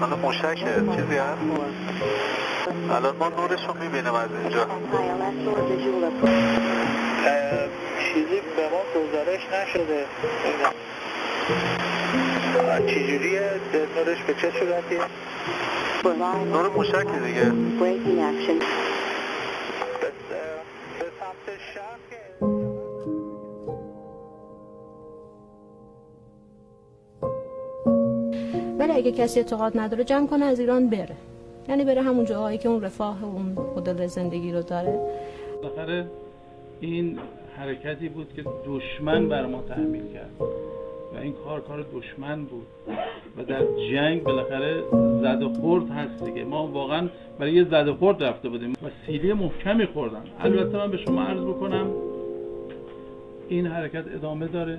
حالا موشکه چیزی هست الان ما نورش رو می‌بینیم از اینجا چیزی به ما گزارش نشده چجوریه نورش به چه صورتیه؟ نور موشکه دیگه ولی اگه کسی اعتقاد نداره جمع کنه از ایران بره. یعنی بره همون جاهایی که اون رفاه و اون مدل زندگی رو داره. بالاخره این حرکتی بود که دشمن بر ما تحمیل کرد. و این کار کار دشمن بود. و در جنگ بالاخره زد و خورد هست دیگه. ما واقعا برای یه زد و خورد رفته بودیم. و سیلی محکمی خوردن. البته من به شما عرض بکنم این حرکت ادامه داره.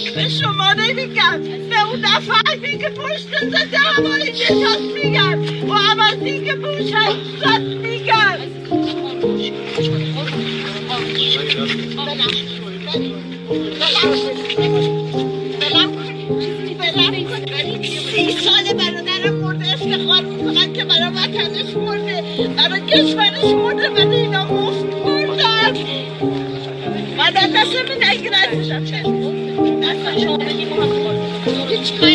به شما نمیگم. به اون نفری که پشت زده هوایی نشست میگم و عوضی که پوش هست میگم سی سال برادرم مرده افتخار می‌کنن که برای وطنش مرده. برای کشورش Please.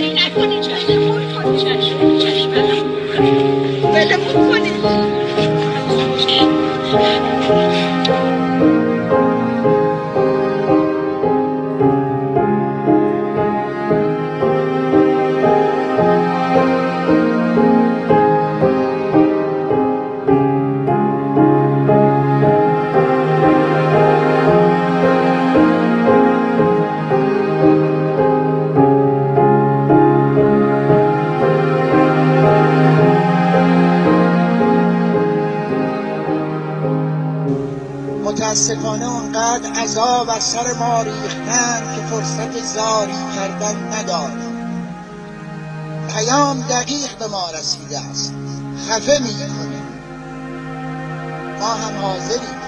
اونقدر عذاب از سر ما ریختن که فرصت زاری کردن نداریم. پیام دقیق به ما رسیده است. خفه می کنیم ما هم حاضریم.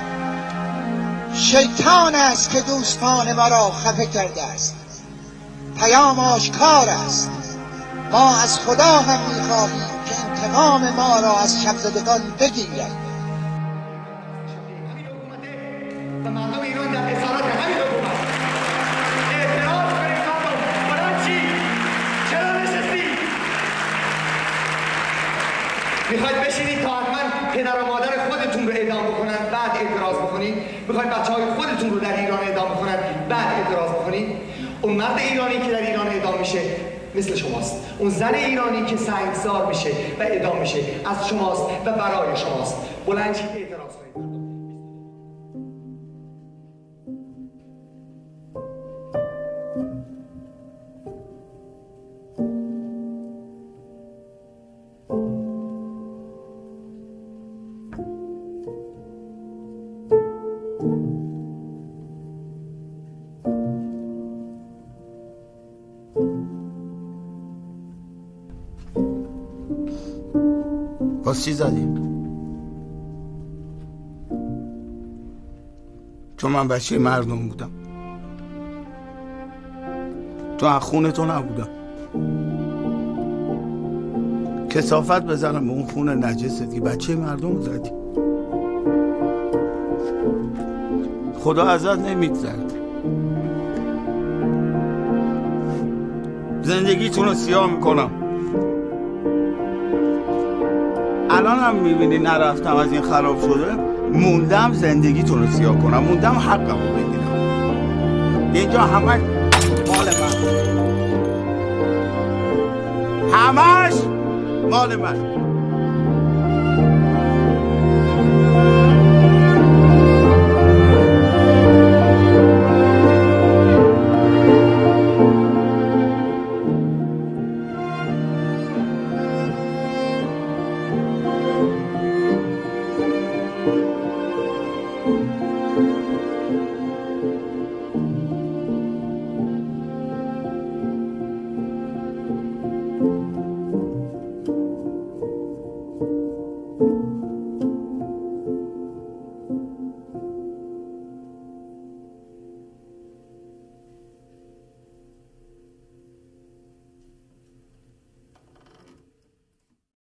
شیطان است که دوستان ما را خفه کرده است. پیام آشکار است. ما از خدا هم می‌خواهیم که انتقام ما را از شبزدگان بگیرد. می‌خواید بشینید تا حتما پدر و مادر خودتون رو اعدام بکنن بعد اعتراض بکنید. می‌خواید بچه های خودتون رو در ایران اعدام بکنن بعد اعتراض بکنید. اون مرد ایرانی که در ایران اعدام میشه مثل شماست. اون زن ایرانی که سنگسار میشه و اعدام میشه از شماست و برای شماست. بلند اعتراض کنید. باز چی زدی؟ چون من بچه مردم بودم. تو از تو نبودم. کسافت بزنم به اون خون نجست که بچه مردم زدی. خدا ازت نمیگذرد زندگیتون رو سیاه می‌کنم. الان هم می‌بینی نرفتم از این خراب شده موندم زندگیتون رو سیاه کنم موندم حقم رو بگیرم. اینجا همش مال من. همش مال من.